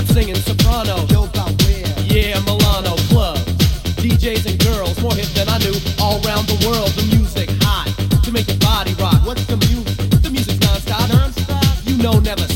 I'm singing soprano. Joke I'm Yeah, Milano club. DJs and girls, more hip than I knew. All around the world, the music hot to make your body rock. What's the music? The music's nonstop, nonstop. You know never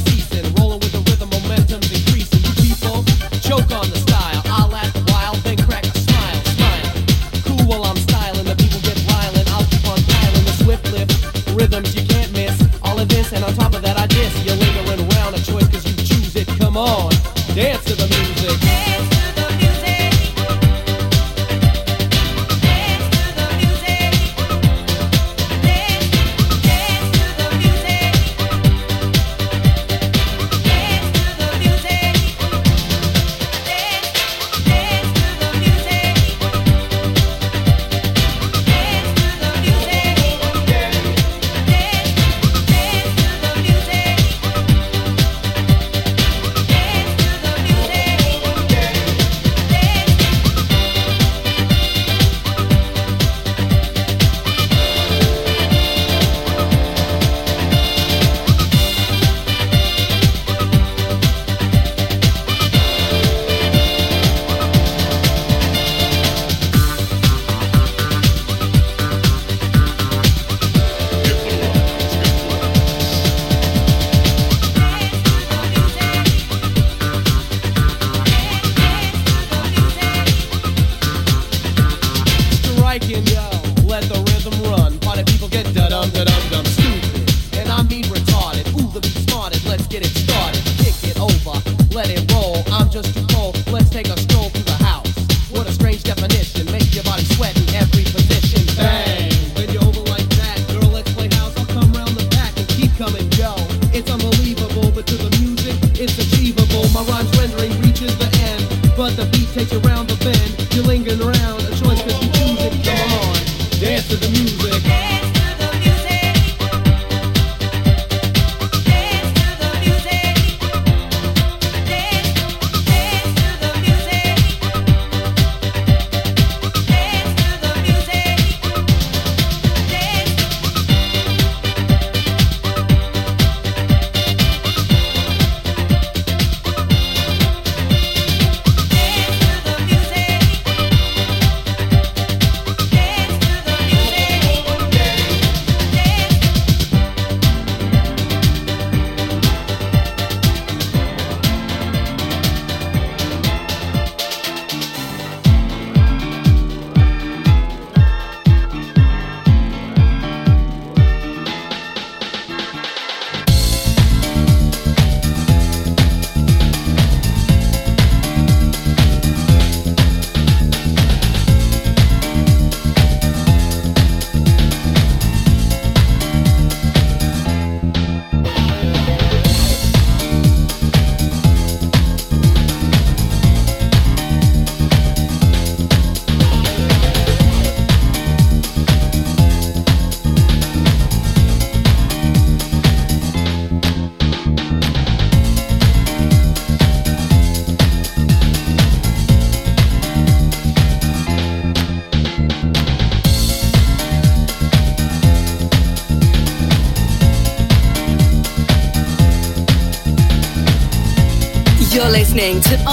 listening to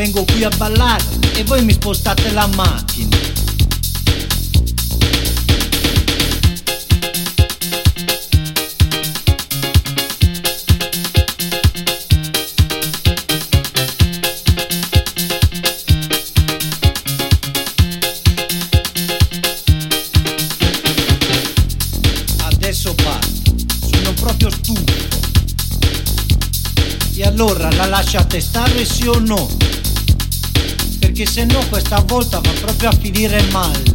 vengo qui a ballare e voi mi spostate la macchina. Adesso basta, sono proprio stufo. E allora la lasciate stare sì o no? Perché se no questa volta va proprio a finire male.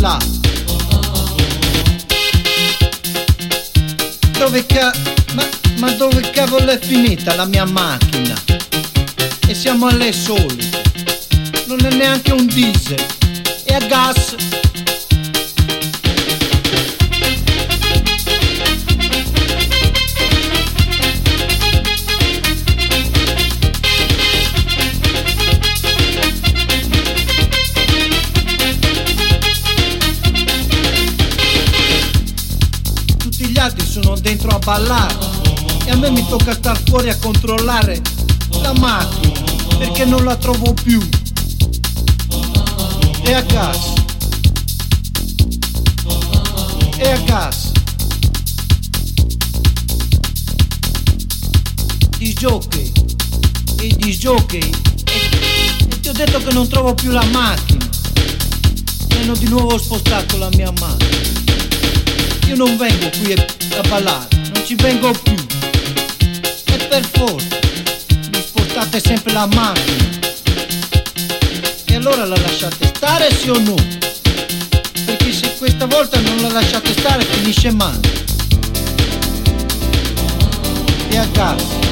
Là. Dove ca... Ma, ma dove cavolo è finita la mia macchina? E siamo alle solite. Non è neanche un diesel. È a gas. Ballare e a me mi tocca star fuori a controllare la macchina perché non la trovo più. E a gas. E a. Di jockey. E di jockey. E, ti ho detto che non trovo più la macchina. Mi hanno di nuovo spostato la mia macchina. Io non vengo qui a ballare, ci vengo più. E per forza, mi spostate sempre la macchina. E allora la lasciate stare sì o no? Perché se questa volta non la lasciate stare finisce male. E a casa.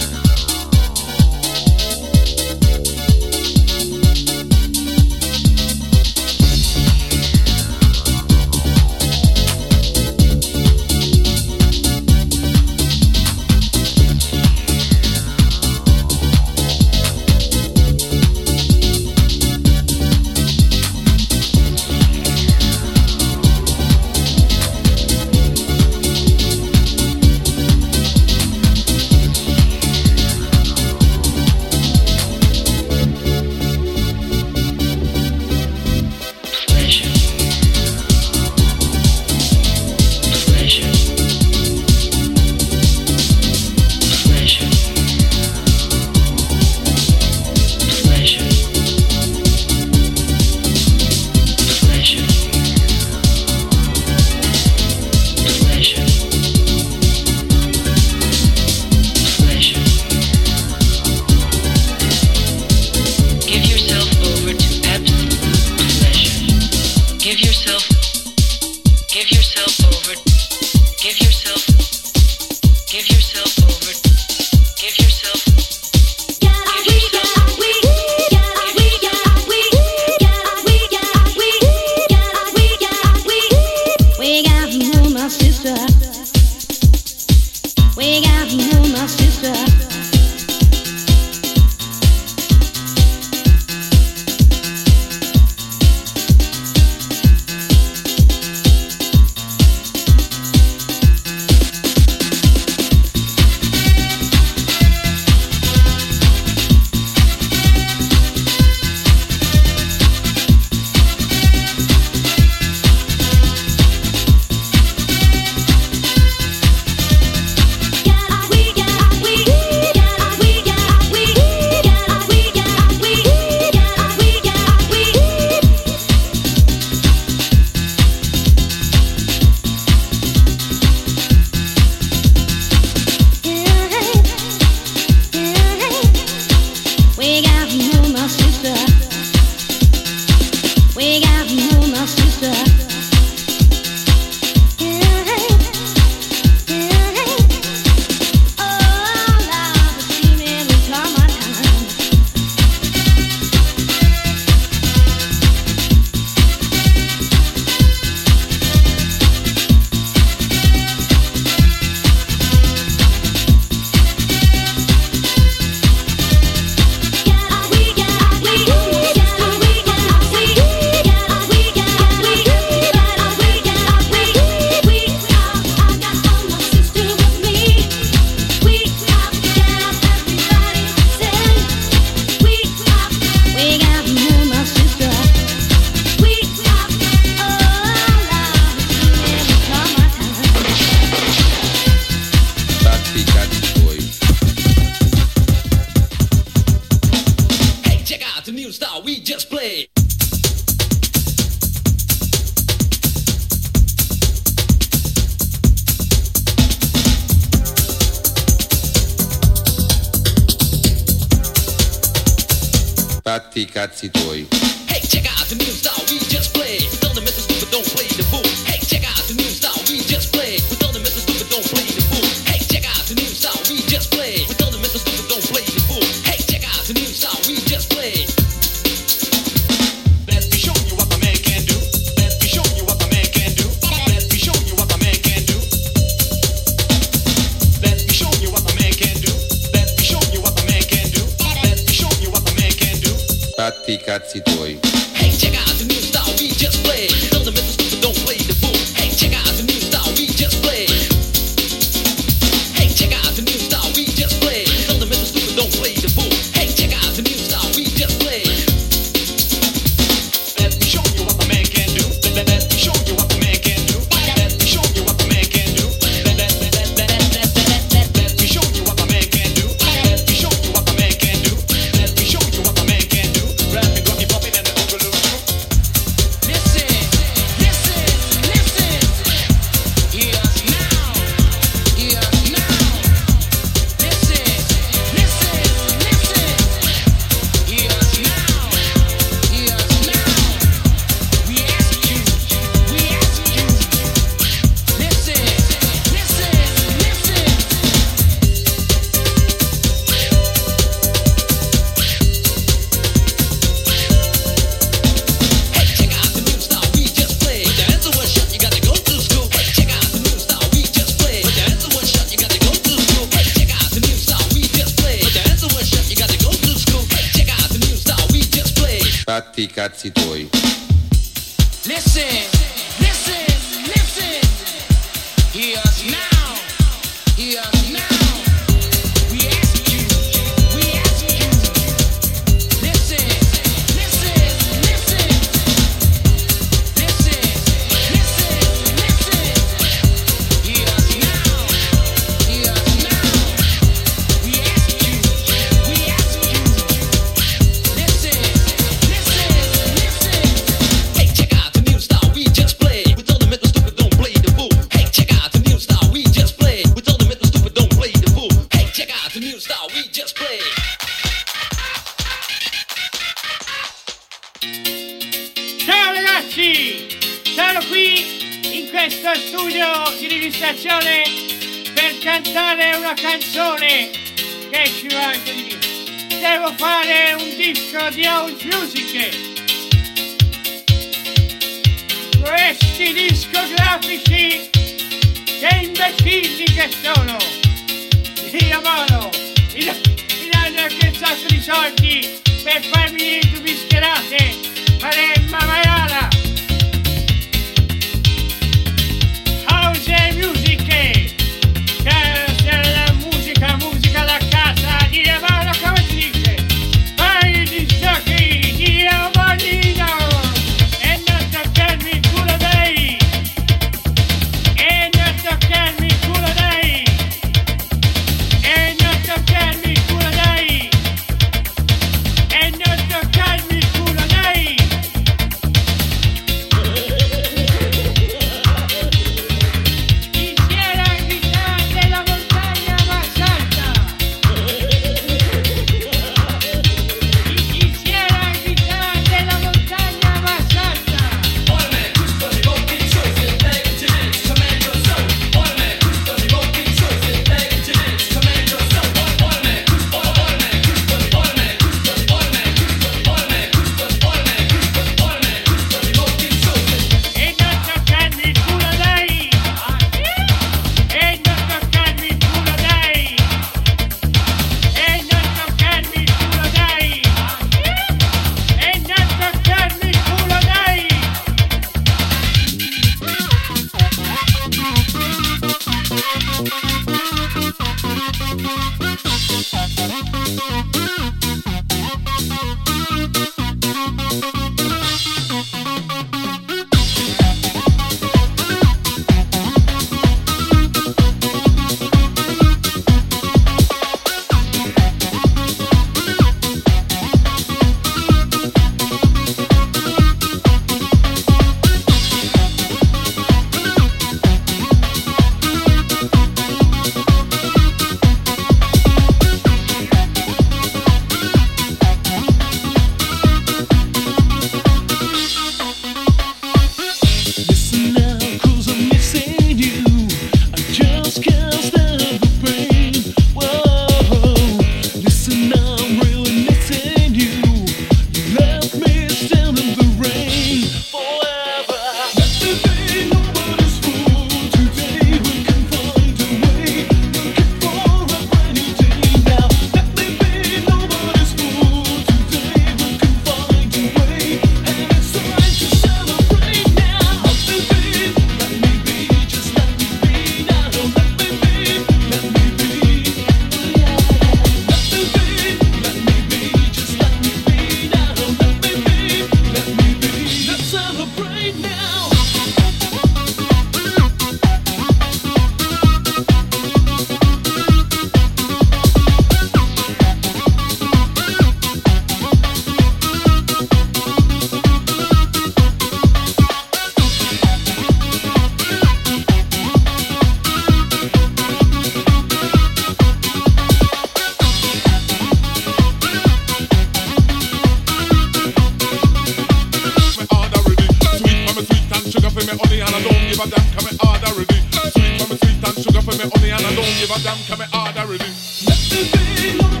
me honey and I don't give a damn, come me hard already. Sweet for me sweet and sugar for me honey and I don't give a damn, come me hard already. Let me be